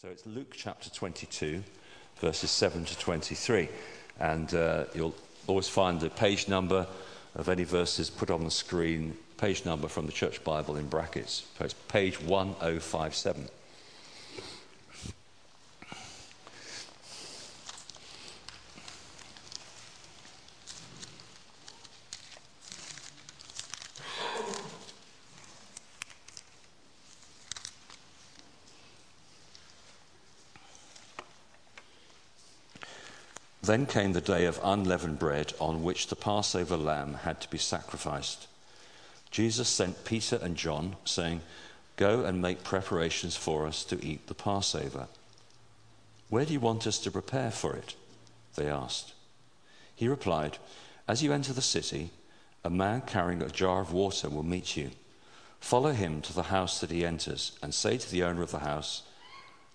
So it's Luke chapter 22, verses 7 to 23. And uh, you'll always find the page number of any verses put on the screen, page number from the Church Bible in brackets. So it's page 1057. Then came the day of unleavened bread on which the Passover lamb had to be sacrificed. Jesus sent Peter and John, saying, Go and make preparations for us to eat the Passover. Where do you want us to prepare for it? They asked. He replied, As you enter the city, a man carrying a jar of water will meet you. Follow him to the house that he enters, and say to the owner of the house,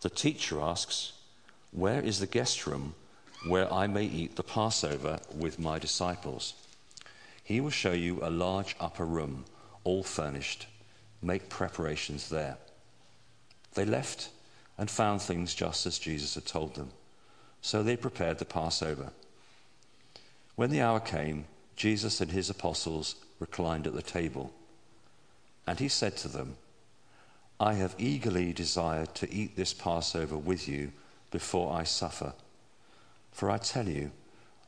The teacher asks, Where is the guest room? Where I may eat the Passover with my disciples. He will show you a large upper room, all furnished. Make preparations there. They left and found things just as Jesus had told them. So they prepared the Passover. When the hour came, Jesus and his apostles reclined at the table. And he said to them, I have eagerly desired to eat this Passover with you before I suffer. For I tell you,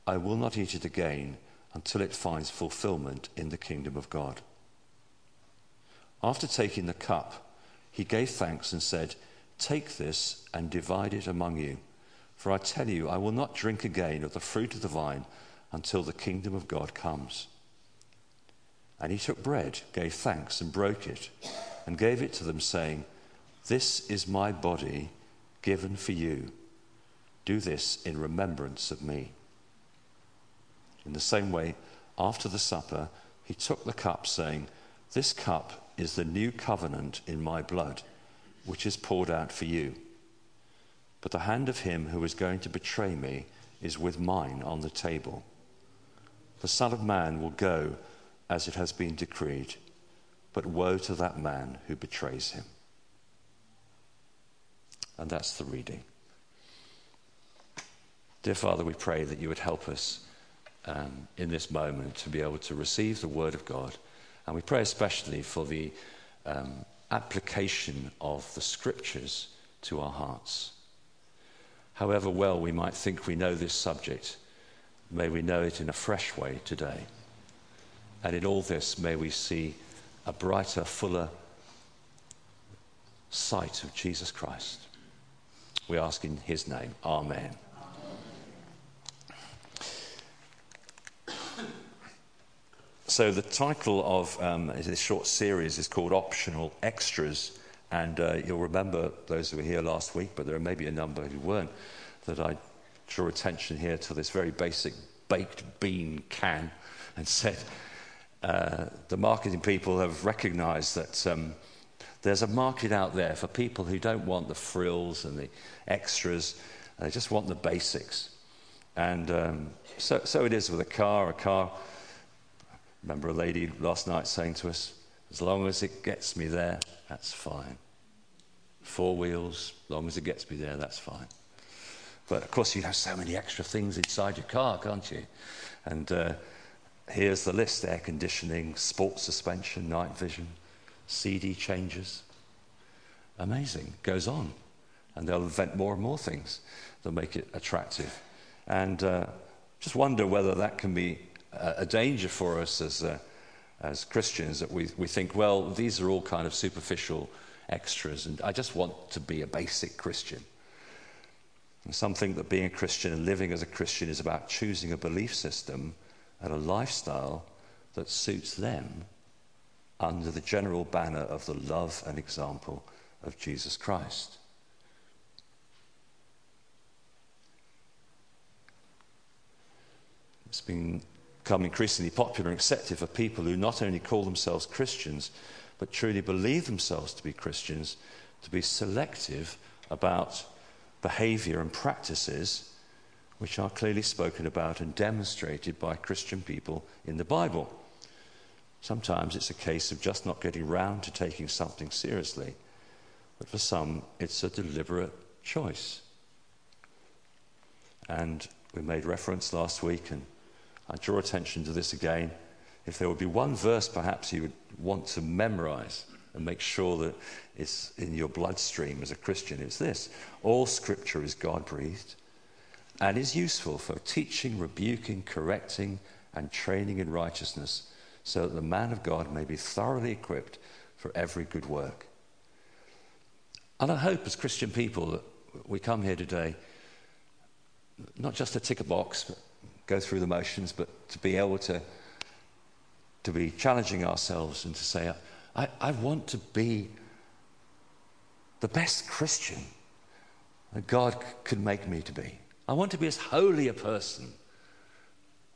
I will not eat it again until it finds fulfillment in the kingdom of God. After taking the cup, he gave thanks and said, Take this and divide it among you. For I tell you, I will not drink again of the fruit of the vine until the kingdom of God comes. And he took bread, gave thanks, and broke it, and gave it to them, saying, This is my body given for you. Do this in remembrance of me. In the same way, after the supper, he took the cup, saying, This cup is the new covenant in my blood, which is poured out for you. But the hand of him who is going to betray me is with mine on the table. The Son of Man will go as it has been decreed, but woe to that man who betrays him. And that's the reading. Dear Father, we pray that you would help us um, in this moment to be able to receive the Word of God. And we pray especially for the um, application of the Scriptures to our hearts. However well we might think we know this subject, may we know it in a fresh way today. And in all this, may we see a brighter, fuller sight of Jesus Christ. We ask in his name. Amen. So, the title of um, this short series is called Optional Extras. And uh, you'll remember those who were here last week, but there are maybe a number who weren't, that I drew attention here to this very basic baked bean can and said uh, the marketing people have recognized that um, there's a market out there for people who don't want the frills and the extras, they just want the basics. And um, so, so it is with a car. A car remember a lady last night saying to us, as long as it gets me there, that's fine. Four wheels, as long as it gets me there, that's fine. But of course, you have so many extra things inside your car, can't you? And uh, here's the list air conditioning, sports suspension, night vision, CD changes. Amazing. Goes on. And they'll invent more and more things that make it attractive. And uh, just wonder whether that can be a danger for us as, uh, as Christians that we, we think, well, these are all kind of superficial extras, and I just want to be a basic Christian. And some think that being a Christian and living as a Christian is about choosing a belief system and a lifestyle that suits them under the general banner of the love and example of Jesus Christ. It's been become increasingly popular and accepted for people who not only call themselves Christians, but truly believe themselves to be Christians, to be selective about behavior and practices which are clearly spoken about and demonstrated by Christian people in the Bible. Sometimes it's a case of just not getting round to taking something seriously, but for some, it's a deliberate choice. And we made reference last week, and I draw attention to this again. If there would be one verse perhaps you would want to memorize and make sure that it's in your bloodstream as a Christian, it's this All scripture is God breathed and is useful for teaching, rebuking, correcting, and training in righteousness, so that the man of God may be thoroughly equipped for every good work. And I hope as Christian people that we come here today not just to tick a box, but go through the motions, but to be able to, to be challenging ourselves and to say, I, I want to be the best Christian that God could make me to be. I want to be as holy a person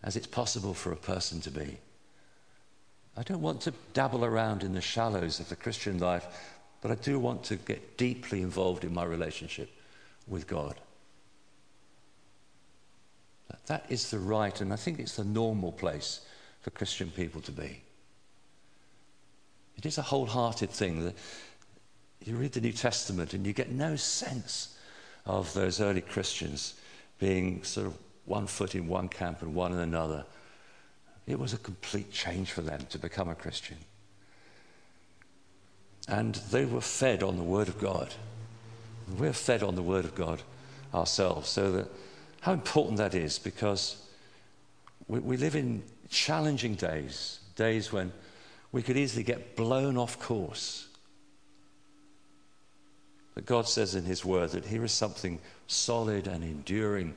as it's possible for a person to be. I don't want to dabble around in the shallows of the Christian life, but I do want to get deeply involved in my relationship with God. That is the right, and I think it's the normal place for Christian people to be. It is a wholehearted thing. That you read the New Testament and you get no sense of those early Christians being sort of one foot in one camp and one in another. It was a complete change for them to become a Christian. And they were fed on the Word of God. We're fed on the Word of God ourselves, so that how important that is because we, we live in challenging days, days when we could easily get blown off course. But God says in His Word that here is something solid and enduring.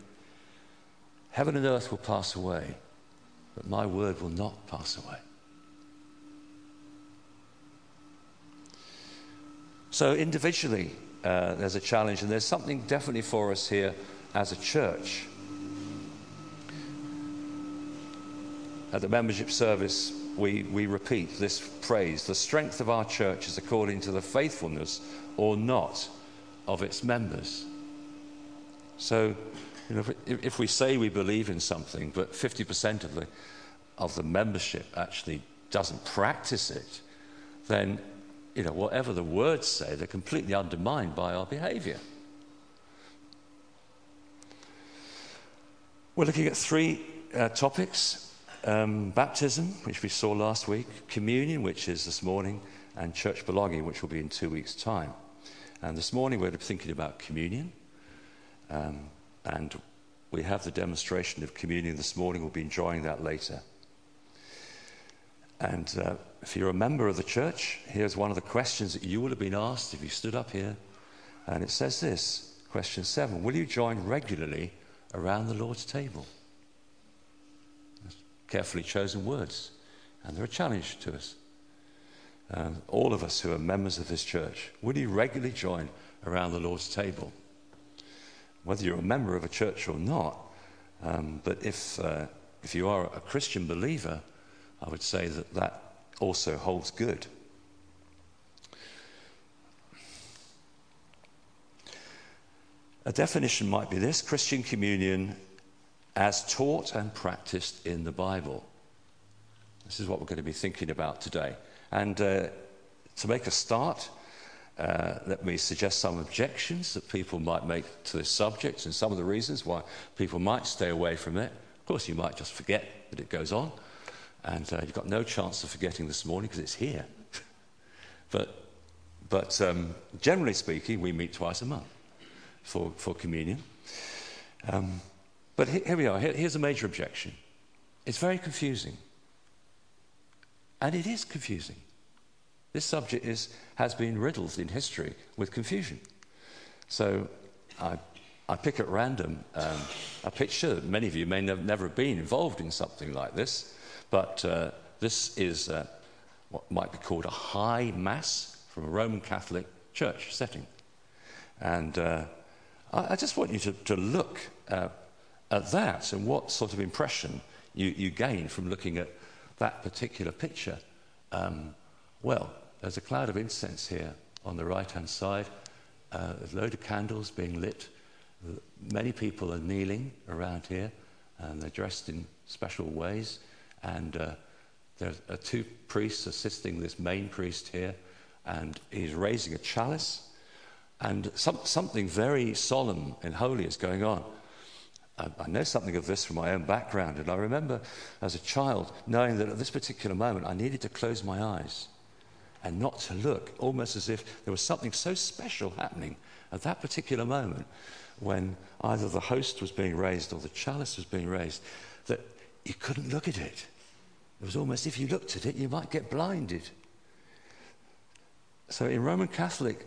Heaven and earth will pass away, but my word will not pass away. So, individually, uh, there's a challenge, and there's something definitely for us here as a church. At the membership service, we, we repeat this phrase the strength of our church is according to the faithfulness or not of its members. So, you know, if, if we say we believe in something, but 50% of the, of the membership actually doesn't practice it, then, you know, whatever the words say, they're completely undermined by our behavior. We're looking at three uh, topics um, baptism, which we saw last week, communion, which is this morning, and church belonging, which will be in two weeks' time. And this morning we're thinking about communion. Um, and we have the demonstration of communion this morning. We'll be enjoying that later. And uh, if you're a member of the church, here's one of the questions that you would have been asked if you stood up here. And it says this question seven Will you join regularly around the Lord's table. Carefully chosen words, and they're a challenge to us. Um, all of us who are members of this church, will you regularly join around the Lord's table? Whether you're a member of a church or not, um, but if, uh, if you are a Christian believer, I would say that that also holds good. A definition might be this Christian communion as taught and practiced in the Bible. This is what we're going to be thinking about today. And uh, to make a start, uh, let me suggest some objections that people might make to this subject and some of the reasons why people might stay away from it. Of course, you might just forget that it goes on, and uh, you've got no chance of forgetting this morning because it's here. but but um, generally speaking, we meet twice a month for, for communion. Um, but here we are. Here, here's a major objection it's very confusing. And it is confusing. This subject is, has been riddled in history with confusion. So I, I pick at random um, a picture. That many of you may have never have been involved in something like this, but uh, this is uh, what might be called a high mass from a Roman Catholic church setting. And uh, I, I just want you to, to look uh, at that and what sort of impression you, you gain from looking at that particular picture. Um, well, there's a cloud of incense here on the right hand side. Uh, a load of candles being lit. Many people are kneeling around here and they're dressed in special ways. And uh, there are two priests assisting this main priest here, and he's raising a chalice And some, something very solemn and holy is going on. I, I know something of this from my own background, and I remember as a child knowing that at this particular moment I needed to close my eyes and not to look, almost as if there was something so special happening at that particular moment when either the host was being raised or the chalice was being raised that you couldn't look at it. It was almost if you looked at it, you might get blinded. So, in Roman Catholic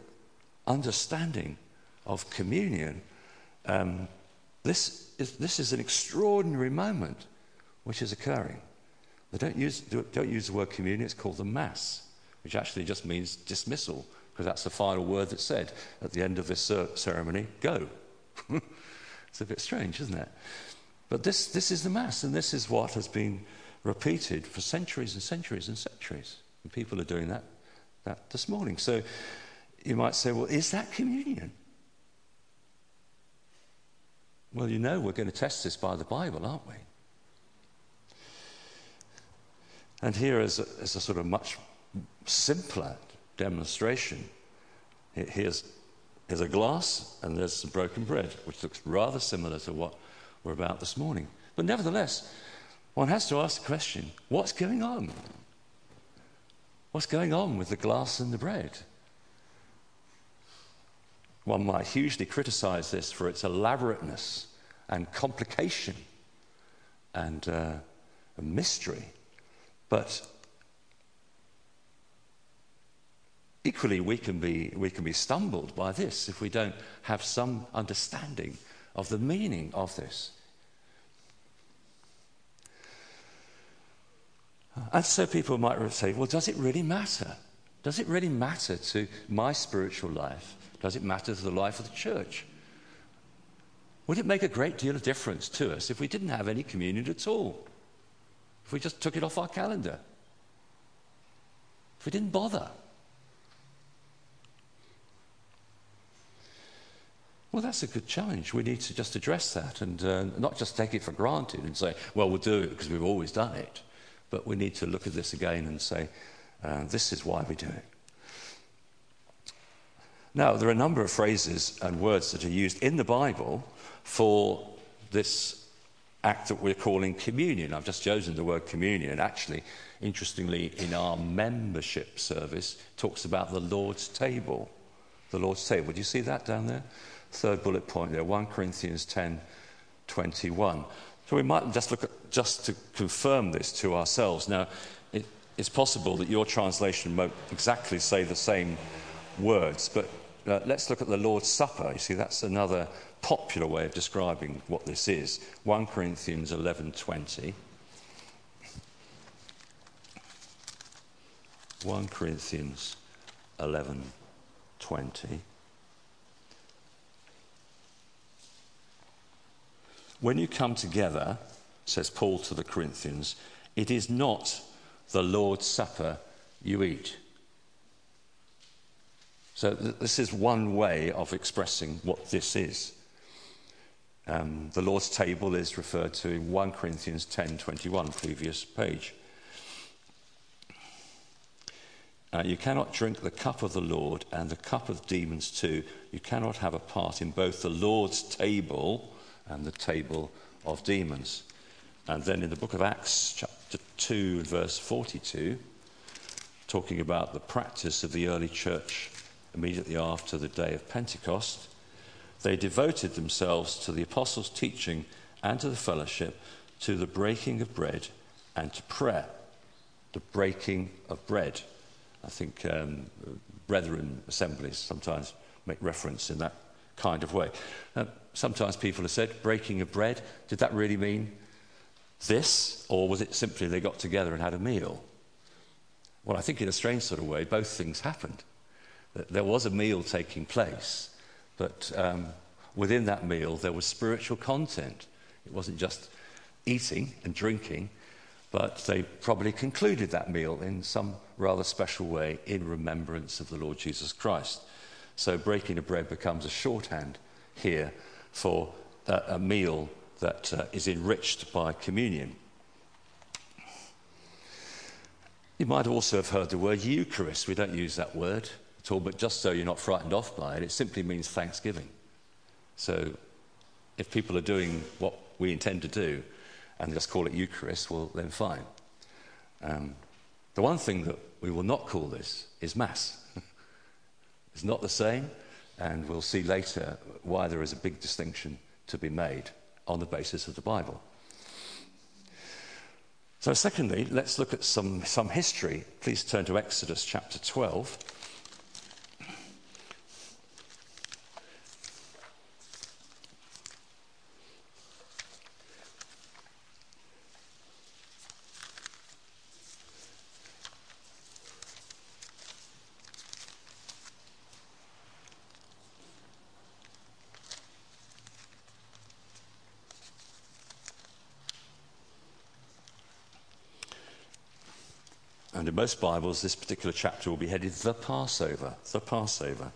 understanding of communion, um, this, is, this is an extraordinary moment which is occurring. They don't use, don't use the word communion, it's called the Mass, which actually just means dismissal, because that's the final word that's said at the end of this ceremony go. it's a bit strange, isn't it? But this, this is the Mass, and this is what has been repeated for centuries and centuries and centuries. And people are doing that, that this morning. So you might say, well, is that communion? Well, you know, we're going to test this by the Bible, aren't we? And here is a, is a sort of much simpler demonstration. Here's, here's a glass, and there's some broken bread, which looks rather similar to what we're about this morning. But nevertheless, one has to ask the question what's going on? What's going on with the glass and the bread? One might hugely criticize this for its elaborateness and complication and uh, mystery. But equally, we can, be, we can be stumbled by this if we don't have some understanding of the meaning of this. And so people might say, well, does it really matter? Does it really matter to my spiritual life? Does it matter to the life of the church? Would it make a great deal of difference to us if we didn't have any communion at all? If we just took it off our calendar? If we didn't bother? Well, that's a good challenge. We need to just address that and uh, not just take it for granted and say, well, we'll do it because we've always done it. But we need to look at this again and say, uh, this is why we do it. Now, there are a number of phrases and words that are used in the Bible for this act that we're calling communion. I've just chosen the word communion. And Actually, interestingly, in our membership service, talks about the Lord's table. The Lord's table. Do you see that down there? Third bullet point there, 1 Corinthians 10 21. So we might just look at, just to confirm this to ourselves. Now, it, it's possible that your translation won't exactly say the same words, but uh, let's look at the Lord's Supper. You see, that's another popular way of describing what this is. 1 Corinthians 11:20. 1 Corinthians 11:20. When you come together, says Paul to the Corinthians, it is not the Lord's Supper you eat. So, th- this is one way of expressing what this is. Um, the Lord's table is referred to in 1 Corinthians 10:21, previous page. Uh, you cannot drink the cup of the Lord and the cup of demons too. You cannot have a part in both the Lord's table and the table of demons. And then in the book of Acts, chapter 2, verse 42, talking about the practice of the early church immediately after the day of Pentecost, they devoted themselves to the apostles' teaching and to the fellowship, to the breaking of bread and to prayer. The breaking of bread. I think um, brethren assemblies sometimes make reference in that kind of way. Uh, sometimes people have said, breaking of bread, did that really mean this? Or was it simply they got together and had a meal? Well, I think in a strange sort of way, both things happened. There was a meal taking place, but um, within that meal, there was spiritual content. It wasn't just eating and drinking, but they probably concluded that meal in some rather special way in remembrance of the Lord Jesus Christ. So breaking of bread becomes a shorthand here for a, a meal that uh, is enriched by communion. You might also have heard the word Eucharist. We don't use that word at all, but just so you're not frightened off by it, it simply means thanksgiving. So if people are doing what we intend to do and just call it Eucharist, well, then fine. Um, the one thing that we will not call this is Mass. it's not the same, and we'll see later why there is a big distinction to be made on the basis of the Bible. So, secondly, let's look at some, some history. Please turn to Exodus chapter 12. Most Bibles, this particular chapter will be headed The Passover. The Passover.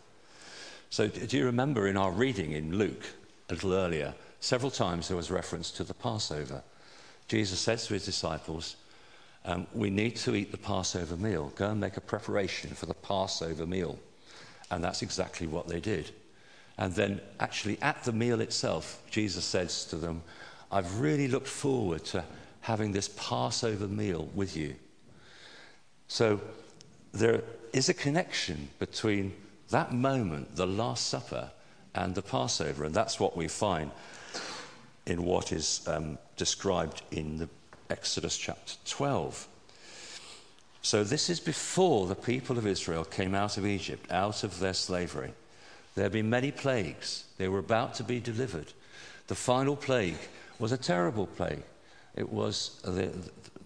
So, do you remember in our reading in Luke a little earlier, several times there was reference to the Passover? Jesus says to his disciples, um, We need to eat the Passover meal. Go and make a preparation for the Passover meal. And that's exactly what they did. And then, actually, at the meal itself, Jesus says to them, I've really looked forward to having this Passover meal with you. So there is a connection between that moment, the Last Supper, and the Passover, and that's what we find in what is um, described in the Exodus chapter 12. So, this is before the people of Israel came out of Egypt, out of their slavery. There had been many plagues. They were about to be delivered. The final plague was a terrible plague. It was the,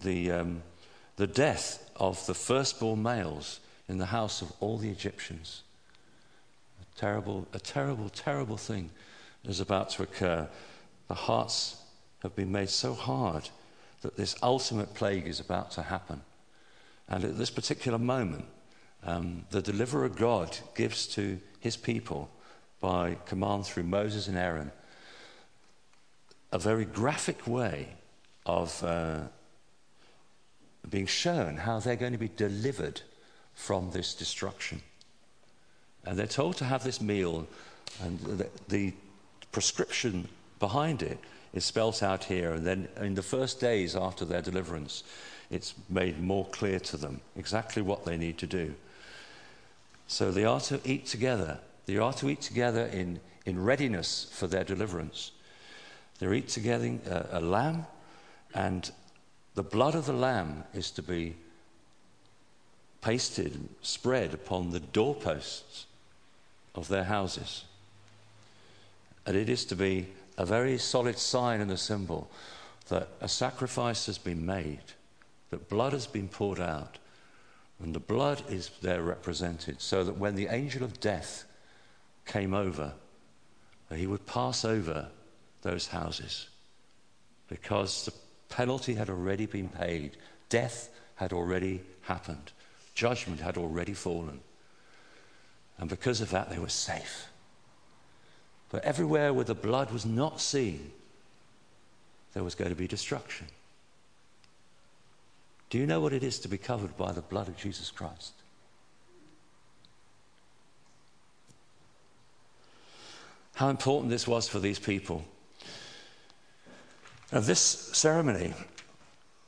the, um, the death of the firstborn males in the house of all the Egyptians. A terrible, a terrible, terrible thing is about to occur. The hearts have been made so hard that this ultimate plague is about to happen. And at this particular moment, um, the deliverer God gives to his people by command through Moses and Aaron a very graphic way of uh, being shown how they're going to be delivered from this destruction. And they're told to have this meal, and the, the prescription behind it is spelt out here. And then in the first days after their deliverance, it's made more clear to them exactly what they need to do. So they are to eat together. They are to eat together in, in readiness for their deliverance. They're eat together a, a lamb and the blood of the Lamb is to be pasted, spread upon the doorposts of their houses. And it is to be a very solid sign and a symbol that a sacrifice has been made, that blood has been poured out, and the blood is there represented, so that when the angel of death came over, he would pass over those houses because the penalty had already been paid, death had already happened, judgment had already fallen. And because of that, they were safe. But everywhere where the blood was not seen, there was going to be destruction. Do you know what it is to be covered by the blood of Jesus Christ? How important this was for these people. Now, this ceremony,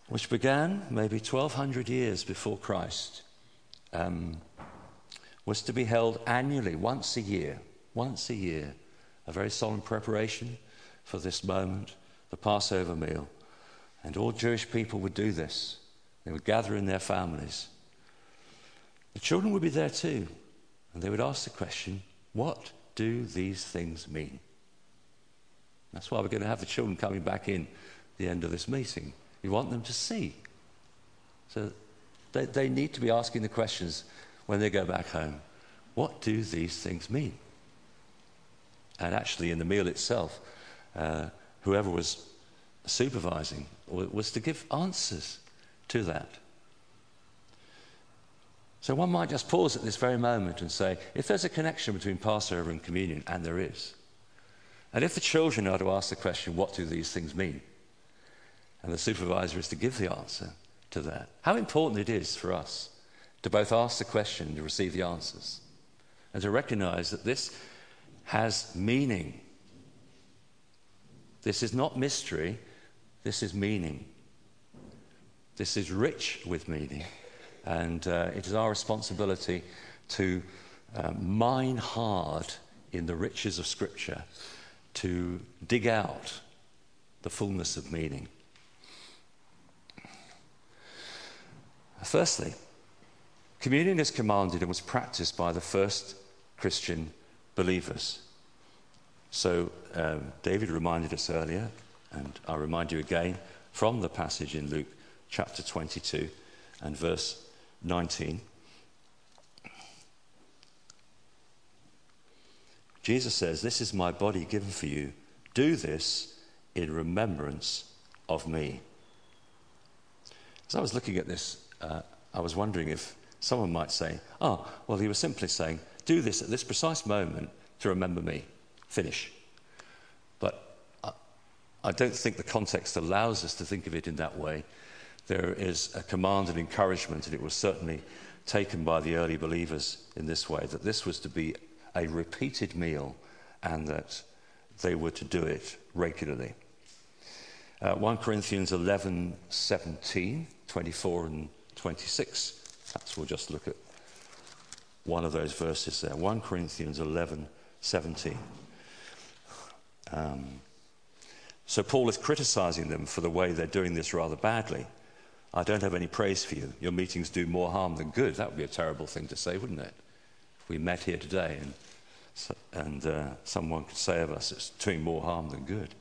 which began maybe 1200 years before Christ, um, was to be held annually, once a year, once a year, a very solemn preparation for this moment, the Passover meal. And all Jewish people would do this. They would gather in their families. The children would be there too, and they would ask the question what do these things mean? That's why we're going to have the children coming back in the end of this meeting. We want them to see. So they, they need to be asking the questions when they go back home. What do these things mean? And actually, in the meal itself, uh, whoever was supervising was to give answers to that. So one might just pause at this very moment and say, if there's a connection between Passover and communion, and there is, and if the children are to ask the question, what do these things mean? And the supervisor is to give the answer to that. How important it is for us to both ask the question and to receive the answers. and to recognize that this has meaning. This is not mystery, this is meaning. This is rich with meaning. And uh, it is our responsibility to uh, mine hard in the riches of Scripture to dig out the fullness of meaning. Firstly, communion is commanded and was practiced by the first Christian believers. So, um, David reminded us earlier, and I'll remind you again from the passage in Luke chapter 22 and verse 19. Jesus says, This is my body given for you. Do this in remembrance of me. As I was looking at this, uh, I was wondering if someone might say, Oh, well, he was simply saying, Do this at this precise moment to remember me. Finish. But I, I don't think the context allows us to think of it in that way. There is a command and encouragement, and it was certainly taken by the early believers in this way that this was to be a repeated meal and that they were to do it regularly. Uh, 1 Corinthians 11 17, 24 and 26. Perhaps we'll just look at one of those verses there. 1 Corinthians 11 17. Um, so Paul is criticizing them for the way they're doing this rather badly. I don't have any praise for you. Your meetings do more harm than good. That would be a terrible thing to say, wouldn't it? We met here today and, and uh, someone could say of us, it's doing more harm than good.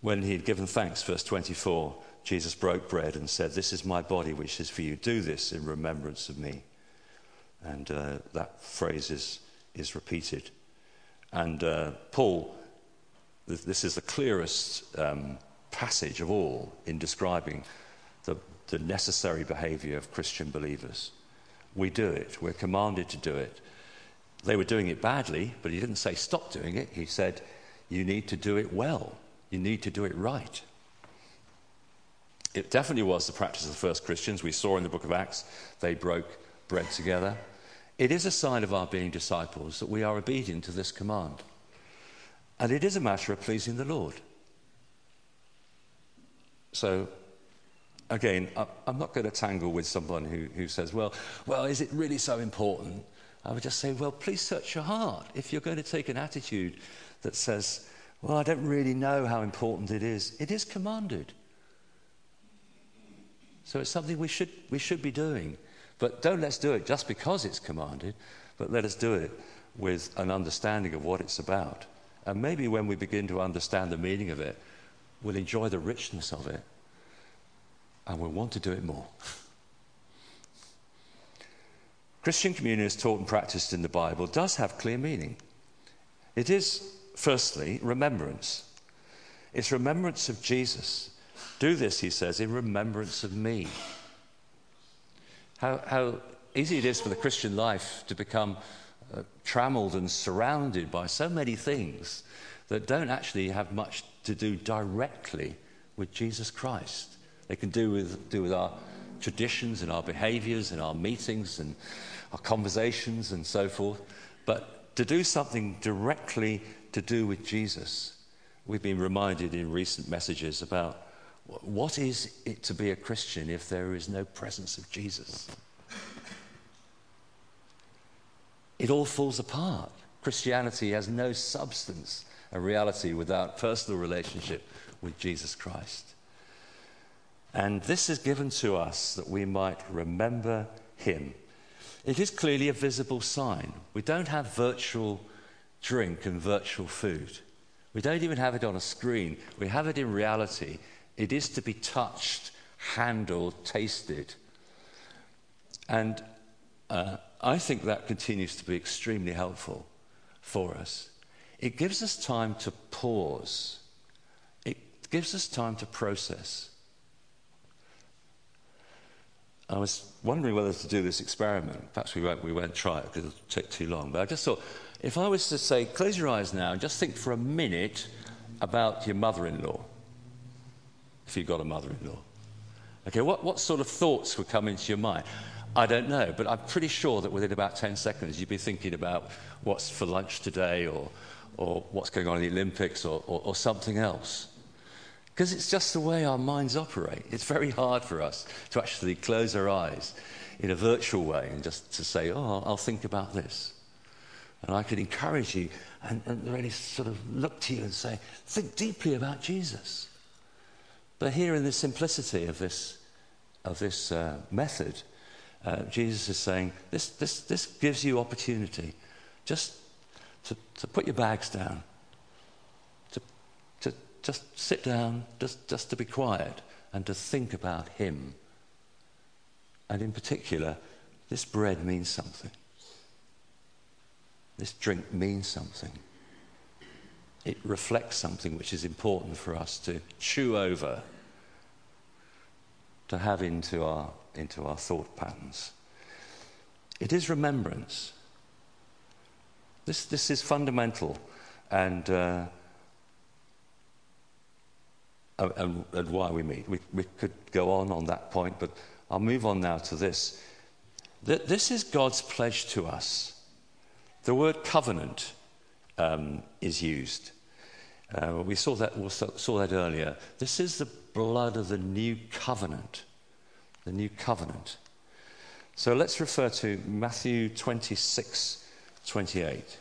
When he had given thanks, verse 24, Jesus broke bread and said, This is my body, which is for you. Do this in remembrance of me. And uh, that phrase is, is repeated. And uh, Paul, this is the clearest um, passage of all in describing the, the necessary behavior of Christian believers. We do it, we're commanded to do it. They were doing it badly, but he didn't say stop doing it. He said, You need to do it well, you need to do it right. It definitely was the practice of the first Christians. We saw in the book of Acts they broke bread together. It is a sign of our being disciples that we are obedient to this command. And it is a matter of pleasing the Lord. So, again, I'm not going to tangle with someone who, who says, well, well, is it really so important? I would just say, well, please search your heart. If you're going to take an attitude that says, well, I don't really know how important it is, it is commanded. So it's something we should, we should be doing. But don't let's do it just because it's commanded, but let us do it with an understanding of what it's about. And maybe when we begin to understand the meaning of it, we'll enjoy the richness of it and we'll want to do it more. Christian communion, as taught and practiced in the Bible, does have clear meaning. It is, firstly, remembrance. It's remembrance of Jesus. Do this, he says, in remembrance of me. How, how easy it is for the Christian life to become uh, trammeled and surrounded by so many things that don't actually have much to do directly with Jesus Christ. They can do with, do with our traditions and our behaviors and our meetings and our conversations and so forth. But to do something directly to do with Jesus, we've been reminded in recent messages about what is it to be a Christian if there is no presence of Jesus? It all falls apart. Christianity has no substance and reality without personal relationship with Jesus Christ. And this is given to us that we might remember him. It is clearly a visible sign. We don't have virtual drink and virtual food. We don't even have it on a screen. We have it in reality it is to be touched, handled, tasted. And uh, I think that continues to be extremely helpful for us. It gives us time to pause, it gives us time to process. I was wondering whether to do this experiment. Perhaps we won't, we won't try it because it'll take too long. But I just thought if I was to say, close your eyes now and just think for a minute about your mother in law if you've got a mother in law. Okay, what, what sort of thoughts would come into your mind? I don't know, but I'm pretty sure that within about 10 seconds you'd be thinking about what's for lunch today or, or what's going on in the Olympics or, or, or something else. Because it's just the way our minds operate. It's very hard for us to actually close our eyes in a virtual way and just to say, oh, I'll think about this. And I could encourage you and, and really sort of look to you and say, think deeply about Jesus. But here in the simplicity of this, of this uh, method, uh, Jesus is saying, this, this, this gives you opportunity just to, to put your bags down, just sit down, just, just to be quiet, and to think about Him. And in particular, this bread means something. This drink means something. It reflects something which is important for us to chew over, to have into our, into our thought patterns. It is remembrance. This, this is fundamental and, uh, and, and, why we meet. We, we could go on on that point, but I'll move on now to this. This is God's pledge to us the word covenant um, is used. Uh, we saw that, we saw that earlier. This is the blood of the new covenant. The new covenant. So let's refer to Matthew 26 28.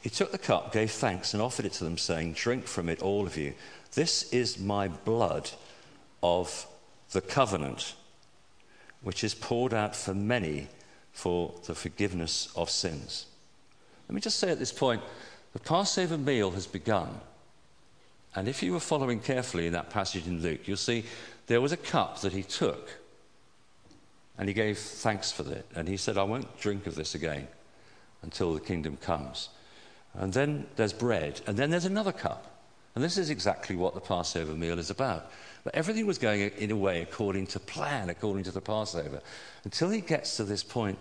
He took the cup, gave thanks, and offered it to them, saying, Drink from it, all of you. This is my blood of the covenant, which is poured out for many for the forgiveness of sins. Let me just say at this point the Passover meal has begun. And if you were following carefully in that passage in Luke, you'll see there was a cup that he took and he gave thanks for it. And he said, I won't drink of this again until the kingdom comes. And then there's bread, and then there's another cup. And this is exactly what the Passover meal is about. But everything was going in a way according to plan, according to the Passover, until he gets to this point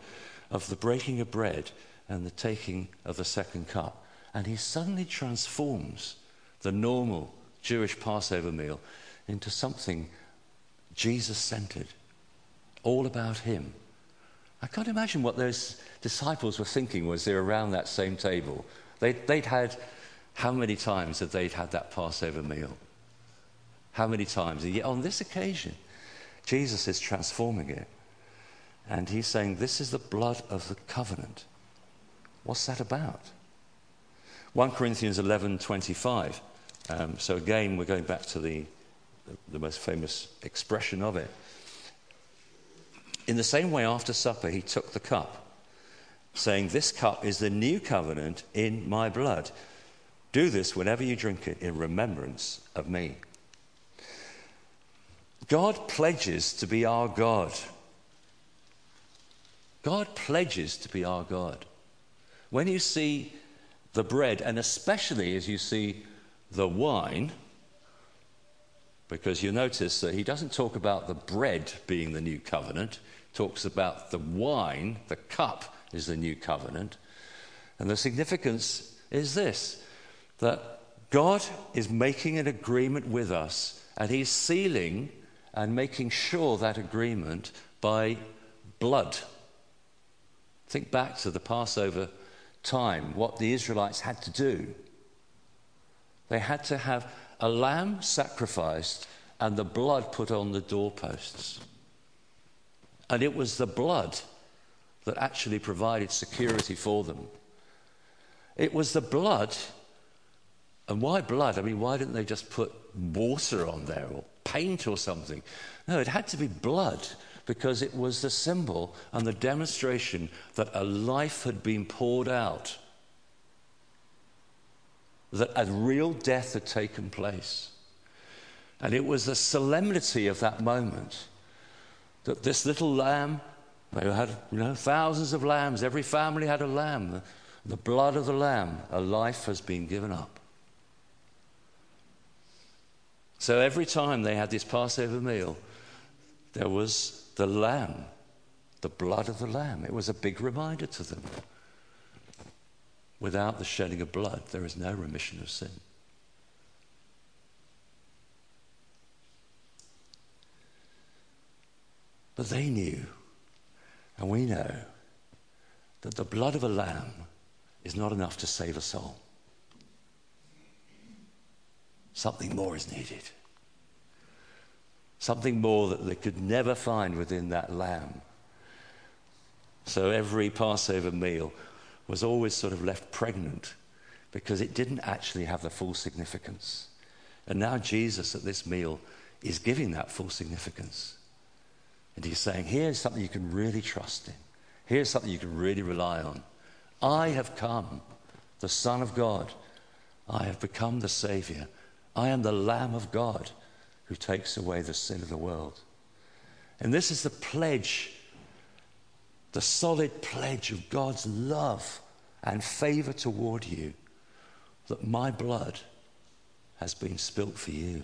of the breaking of bread and the taking of the second cup. And he suddenly transforms the normal Jewish Passover meal into something Jesus centered, all about him. I can't imagine what those disciples were thinking as they were around that same table They'd, they'd had, how many times had they had that Passover meal? How many times? And yet on this occasion, Jesus is transforming it. And he's saying, This is the blood of the covenant. What's that about? 1 Corinthians 11 25. Um, so again, we're going back to the, the most famous expression of it. In the same way, after supper, he took the cup saying, This cup is the new covenant in my blood. Do this whenever you drink it in remembrance of me. God pledges to be our God. God pledges to be our God. When you see the bread, and especially as you see the wine, because you notice that he doesn't talk about the bread being the new covenant, talks about the wine, the cup is the new covenant. And the significance is this that God is making an agreement with us, and He's sealing and making sure that agreement by blood. Think back to the Passover time, what the Israelites had to do. They had to have a lamb sacrificed and the blood put on the doorposts. And it was the blood that actually provided security for them. It was the blood. And why blood? I mean, why didn't they just put water on there or paint or something? No, it had to be blood because it was the symbol and the demonstration that a life had been poured out, that a real death had taken place. And it was the solemnity of that moment that this little lamb they had, you know, thousands of lambs. Every family had a lamb. The blood of the lamb, a life has been given up. So every time they had this Passover meal, there was the lamb, the blood of the lamb. It was a big reminder to them without the shedding of blood, there is no remission of sin. But they knew, and we know, that the blood of a lamb is not enough to save a soul. Something more is needed. Something more that they could never find within that lamb. So every Passover meal was always sort of left pregnant because it didn't actually have the full significance. And now Jesus at this meal is giving that full significance. And he's saying, here's something you can really trust in. Here's something you can really rely on. I have come, the Son of God. I have become the Savior. I am the Lamb of God who takes away the sin of the world. And this is the pledge, the solid pledge of God's love and favor toward you that my blood has been spilt for you.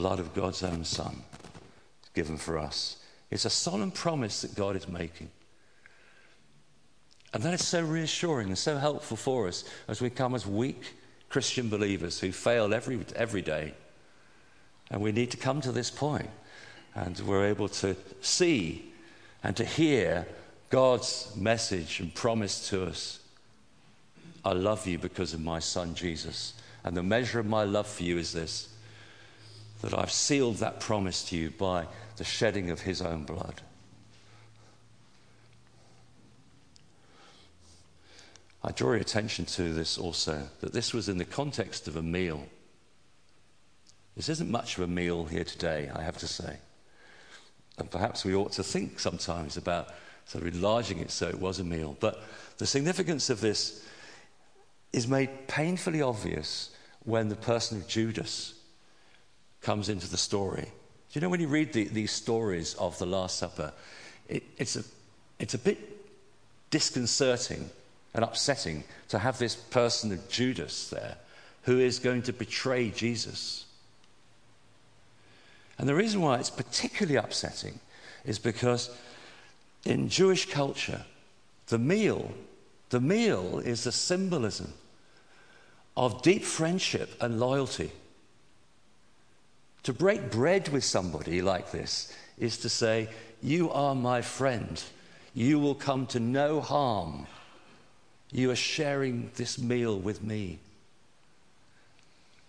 Blood of God's own Son given for us. It's a solemn promise that God is making. And that is so reassuring and so helpful for us as we come as weak Christian believers who fail every, every day. And we need to come to this point and we're able to see and to hear God's message and promise to us I love you because of my son Jesus. And the measure of my love for you is this that I've sealed that promise to you by the shedding of his own blood. I draw your attention to this also, that this was in the context of a meal. This isn't much of a meal here today, I have to say. And perhaps we ought to think sometimes about sort of enlarging it so it was a meal. But the significance of this is made painfully obvious when the person of Judas comes into the story. Do you know when you read the, these stories of the Last Supper, it, it's, a, it's a bit disconcerting and upsetting to have this person of Judas there who is going to betray Jesus. And the reason why it's particularly upsetting is because in Jewish culture, the meal, the meal is the symbolism of deep friendship and loyalty. To break bread with somebody like this is to say, You are my friend. You will come to no harm. You are sharing this meal with me.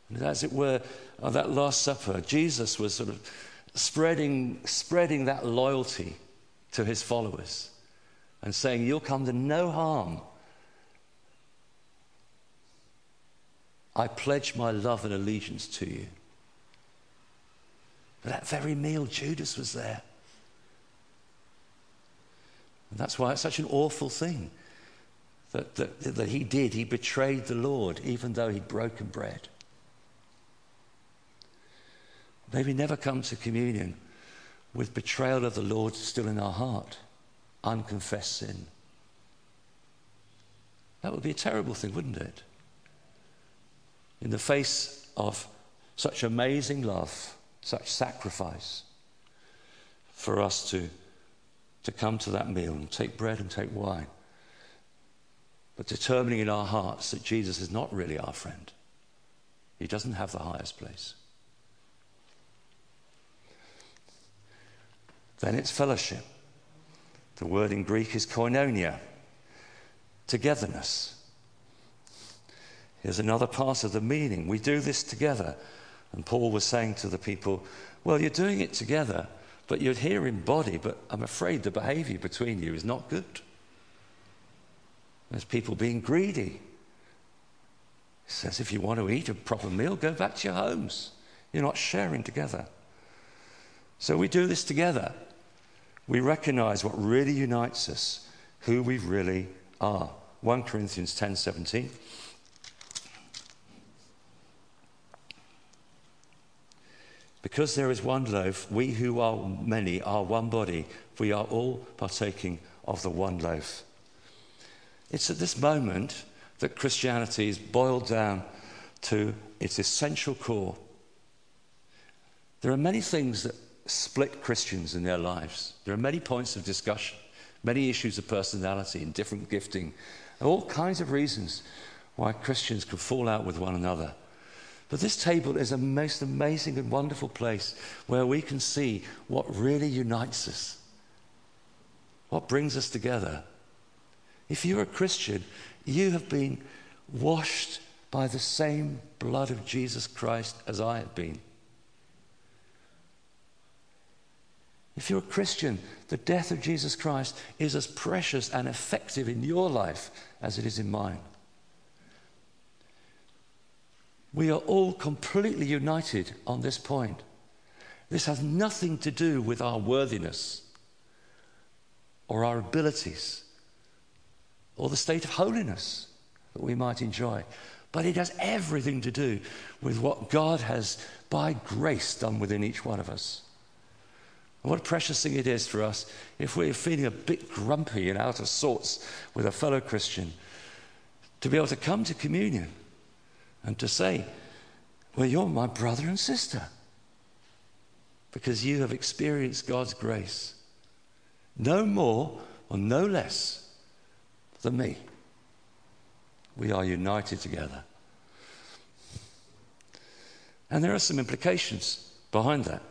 And as it were, on that Last Supper, Jesus was sort of spreading, spreading that loyalty to his followers and saying, You'll come to no harm. I pledge my love and allegiance to you. That very meal, Judas was there. And that's why it's such an awful thing that, that, that he did. He betrayed the Lord, even though he'd broken bread. Maybe never come to communion with betrayal of the Lord still in our heart, unconfessed sin. That would be a terrible thing, wouldn't it? In the face of such amazing love such sacrifice for us to, to come to that meal and take bread and take wine. But determining in our hearts that Jesus is not really our friend, He doesn't have the highest place. Then it's fellowship. The word in Greek is koinonia, togetherness. Here's another part of the meaning. We do this together. And Paul was saying to the people, Well, you're doing it together, but you're here in body, but I'm afraid the behavior between you is not good. There's people being greedy. He says, If you want to eat a proper meal, go back to your homes. You're not sharing together. So we do this together. We recognize what really unites us, who we really are. 1 Corinthians 10 17. Because there is one loaf, we who are many are one body. We are all partaking of the one loaf. It's at this moment that Christianity is boiled down to its essential core. There are many things that split Christians in their lives, there are many points of discussion. many issues of personality and different gifting, all kinds of reasons why Christians can fall out with one another. But this table is a most amazing and wonderful place where we can see what really unites us, what brings us together. If you're a Christian, you have been washed by the same blood of Jesus Christ as I have been. If you're a Christian, the death of Jesus Christ is as precious and effective in your life as it is in mine. We are all completely united on this point. This has nothing to do with our worthiness or our abilities or the state of holiness that we might enjoy. But it has everything to do with what God has, by grace, done within each one of us. What a precious thing it is for us if we're feeling a bit grumpy and out of sorts with a fellow Christian to be able to come to communion and to say, Well, you're my brother and sister because you have experienced God's grace. No more or no less than me. We are united together. And there are some implications behind that.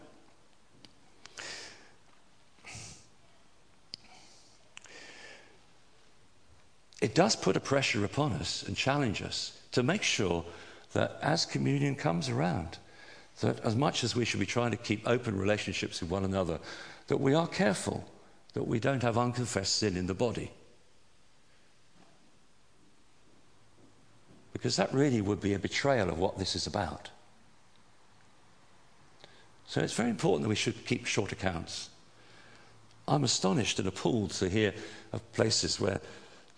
It does put a pressure upon us and challenge us to make sure that as communion comes around, that as much as we should be trying to keep open relationships with one another, that we are careful that we don't have unconfessed sin in the body. Because that really would be a betrayal of what this is about. So it's very important that we should keep short accounts. I'm astonished and appalled to hear of places where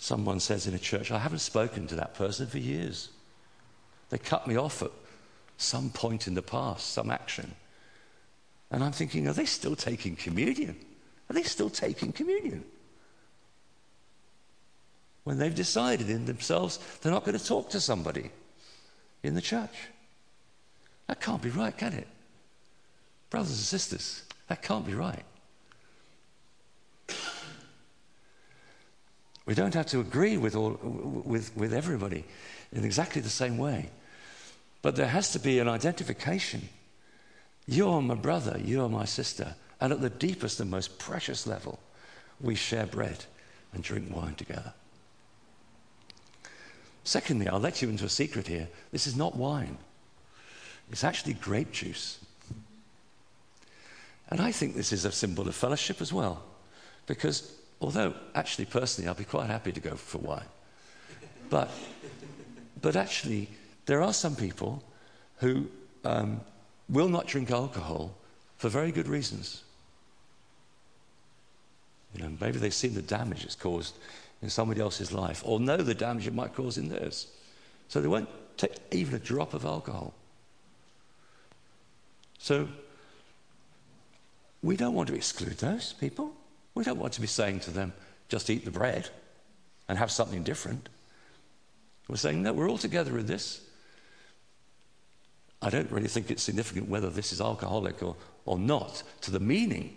someone says in a church, I haven't spoken to that person for years. They cut me off at some point in the past, some action. And I'm thinking, are they still taking communion? Are they still taking communion? When they've decided in themselves they're not going to talk to somebody in the church. That can't be right, can it? Brothers and sisters, that can't be right. We don't have to agree with, all, with, with everybody in exactly the same way. But there has to be an identification. You're my brother, you're my sister. And at the deepest and most precious level, we share bread and drink wine together. Secondly, I'll let you into a secret here. This is not wine, it's actually grape juice. And I think this is a symbol of fellowship as well. Because although, actually, personally, I'll be quite happy to go for wine. But, but actually, there are some people who um, will not drink alcohol for very good reasons. You know, maybe they've seen the damage it's caused in somebody else's life or know the damage it might cause in theirs. So they won't take even a drop of alcohol. So we don't want to exclude those people. We don't want to be saying to them, just eat the bread and have something different. We're saying, no, we're all together in this. I don't really think it's significant whether this is alcoholic or, or not to the meaning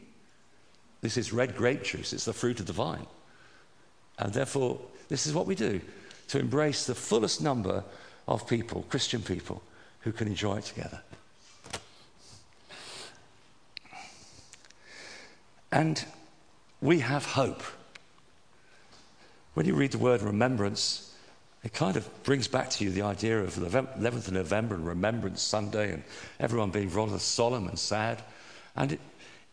this is red grape juice, it's the fruit of the vine. And therefore, this is what we do to embrace the fullest number of people, Christian people, who can enjoy it together. And we have hope. When you read the word remembrance, it kind of brings back to you the idea of the 11th of November and Remembrance Sunday and everyone being rather solemn and sad. And it,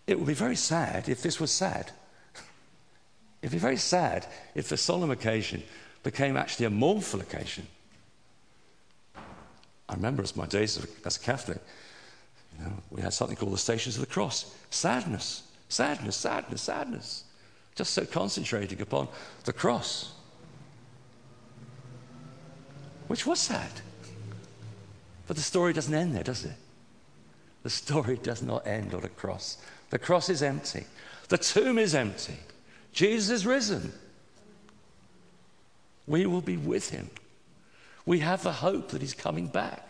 it would be very sad if this was sad. It'd be very sad if the solemn occasion became actually a mournful occasion. I remember as my days as a Catholic, you know, we had something called the Stations of the Cross. Sadness, sadness, sadness, sadness. Just so concentrating upon the cross, which was sad. But the story doesn't end there, does it? The story does not end on a cross. The cross is empty. The tomb is empty. Jesus is risen. We will be with him. We have the hope that he's coming back.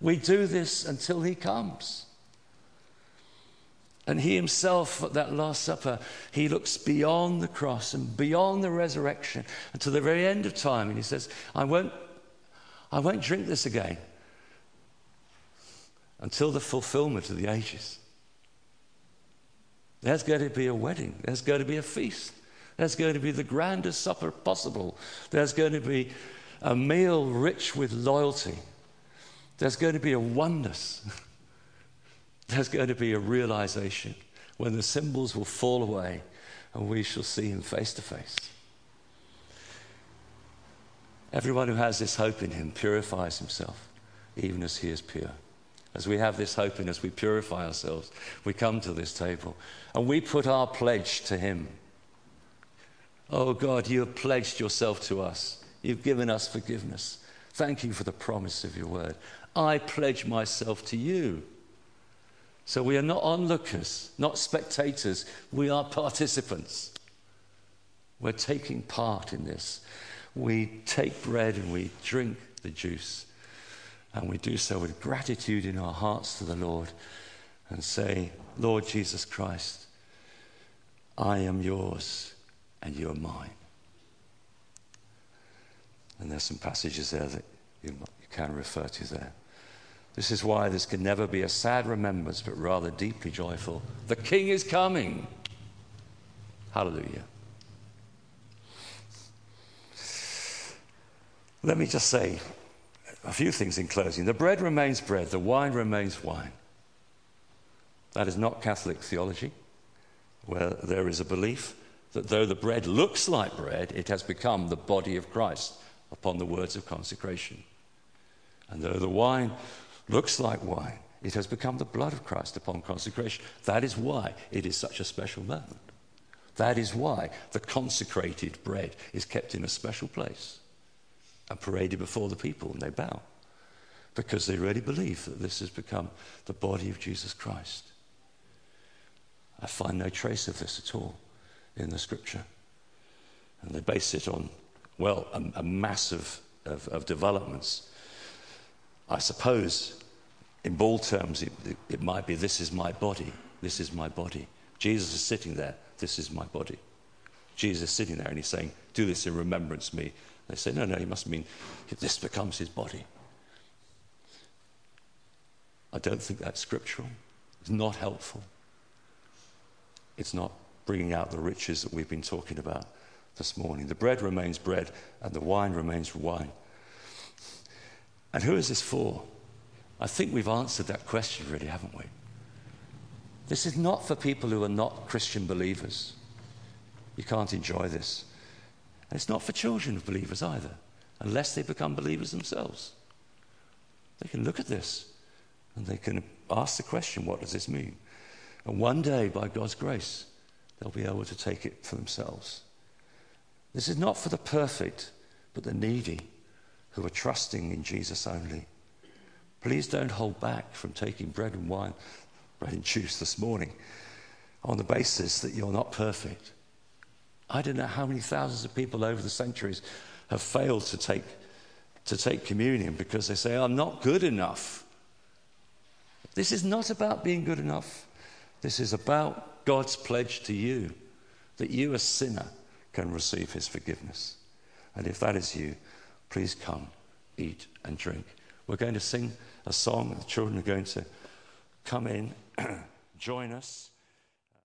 We do this until he comes. And he himself, at that Last Supper, he looks beyond the cross and beyond the resurrection and to the very end of time. And he says, I won't, I won't drink this again until the fulfillment of the ages. There's going to be a wedding, there's going to be a feast, there's going to be the grandest supper possible, there's going to be a meal rich with loyalty, there's going to be a oneness. There's going to be a realization when the symbols will fall away and we shall see him face to face. Everyone who has this hope in him purifies himself, even as he is pure. As we have this hope in us, we purify ourselves. We come to this table and we put our pledge to him. Oh God, you have pledged yourself to us. You've given us forgiveness. Thank you for the promise of your word. I pledge myself to you. So we are not onlookers, not spectators, we are participants. We're taking part in this. We take bread and we drink the juice. And we do so with gratitude in our hearts to the Lord and say, Lord Jesus Christ, I am yours and you are mine. And there's some passages there that you, can refer to there. This is why this can never be a sad remembrance, but rather deeply joyful. The King is coming. Hallelujah. Let me just say a few things in closing. The bread remains bread, the wine remains wine. That is not Catholic theology, where there is a belief that though the bread looks like bread, it has become the body of Christ upon the words of consecration. And though the wine looks like wine. It has become the blood of Christ upon consecration. That is why it is such a special moment. That is why the consecrated bread is kept in a special place and paraded before the people, and they bow because they really believe that this has become the body of Jesus Christ. I find no trace of this at all in the scripture. And they base it on, well, a, a mass of, of, of developments I suppose, in bald terms, it, it, it might be this is my body, this is my body. Jesus is sitting there, this is my body. Jesus is sitting there and he's saying, Do this in remembrance of me. They say, No, no, he must mean this becomes his body. I don't think that's scriptural. It's not helpful. It's not bringing out the riches that we've been talking about this morning. The bread remains bread and the wine remains wine. And who is this for? I think we've answered that question, really, haven't we? This is not for people who are not Christian believers. You can't enjoy this. And it's not for children of believers either, unless they become believers themselves. They can look at this and they can ask the question what does this mean? And one day, by God's grace, they'll be able to take it for themselves. This is not for the perfect, but the needy who are trusting in Jesus only. Please don't hold back from taking bread and wine, bread and juice this morning on the basis that you're not perfect. I don't know how many thousands of people over the centuries have failed to take, to take communion because they say, I'm not good enough. This is not about being good enough. This is about God's pledge to you that you, a sinner, can receive his forgiveness. And if that is you, Please come, eat, and drink. We're going to sing a song. The children are going to come in, join us.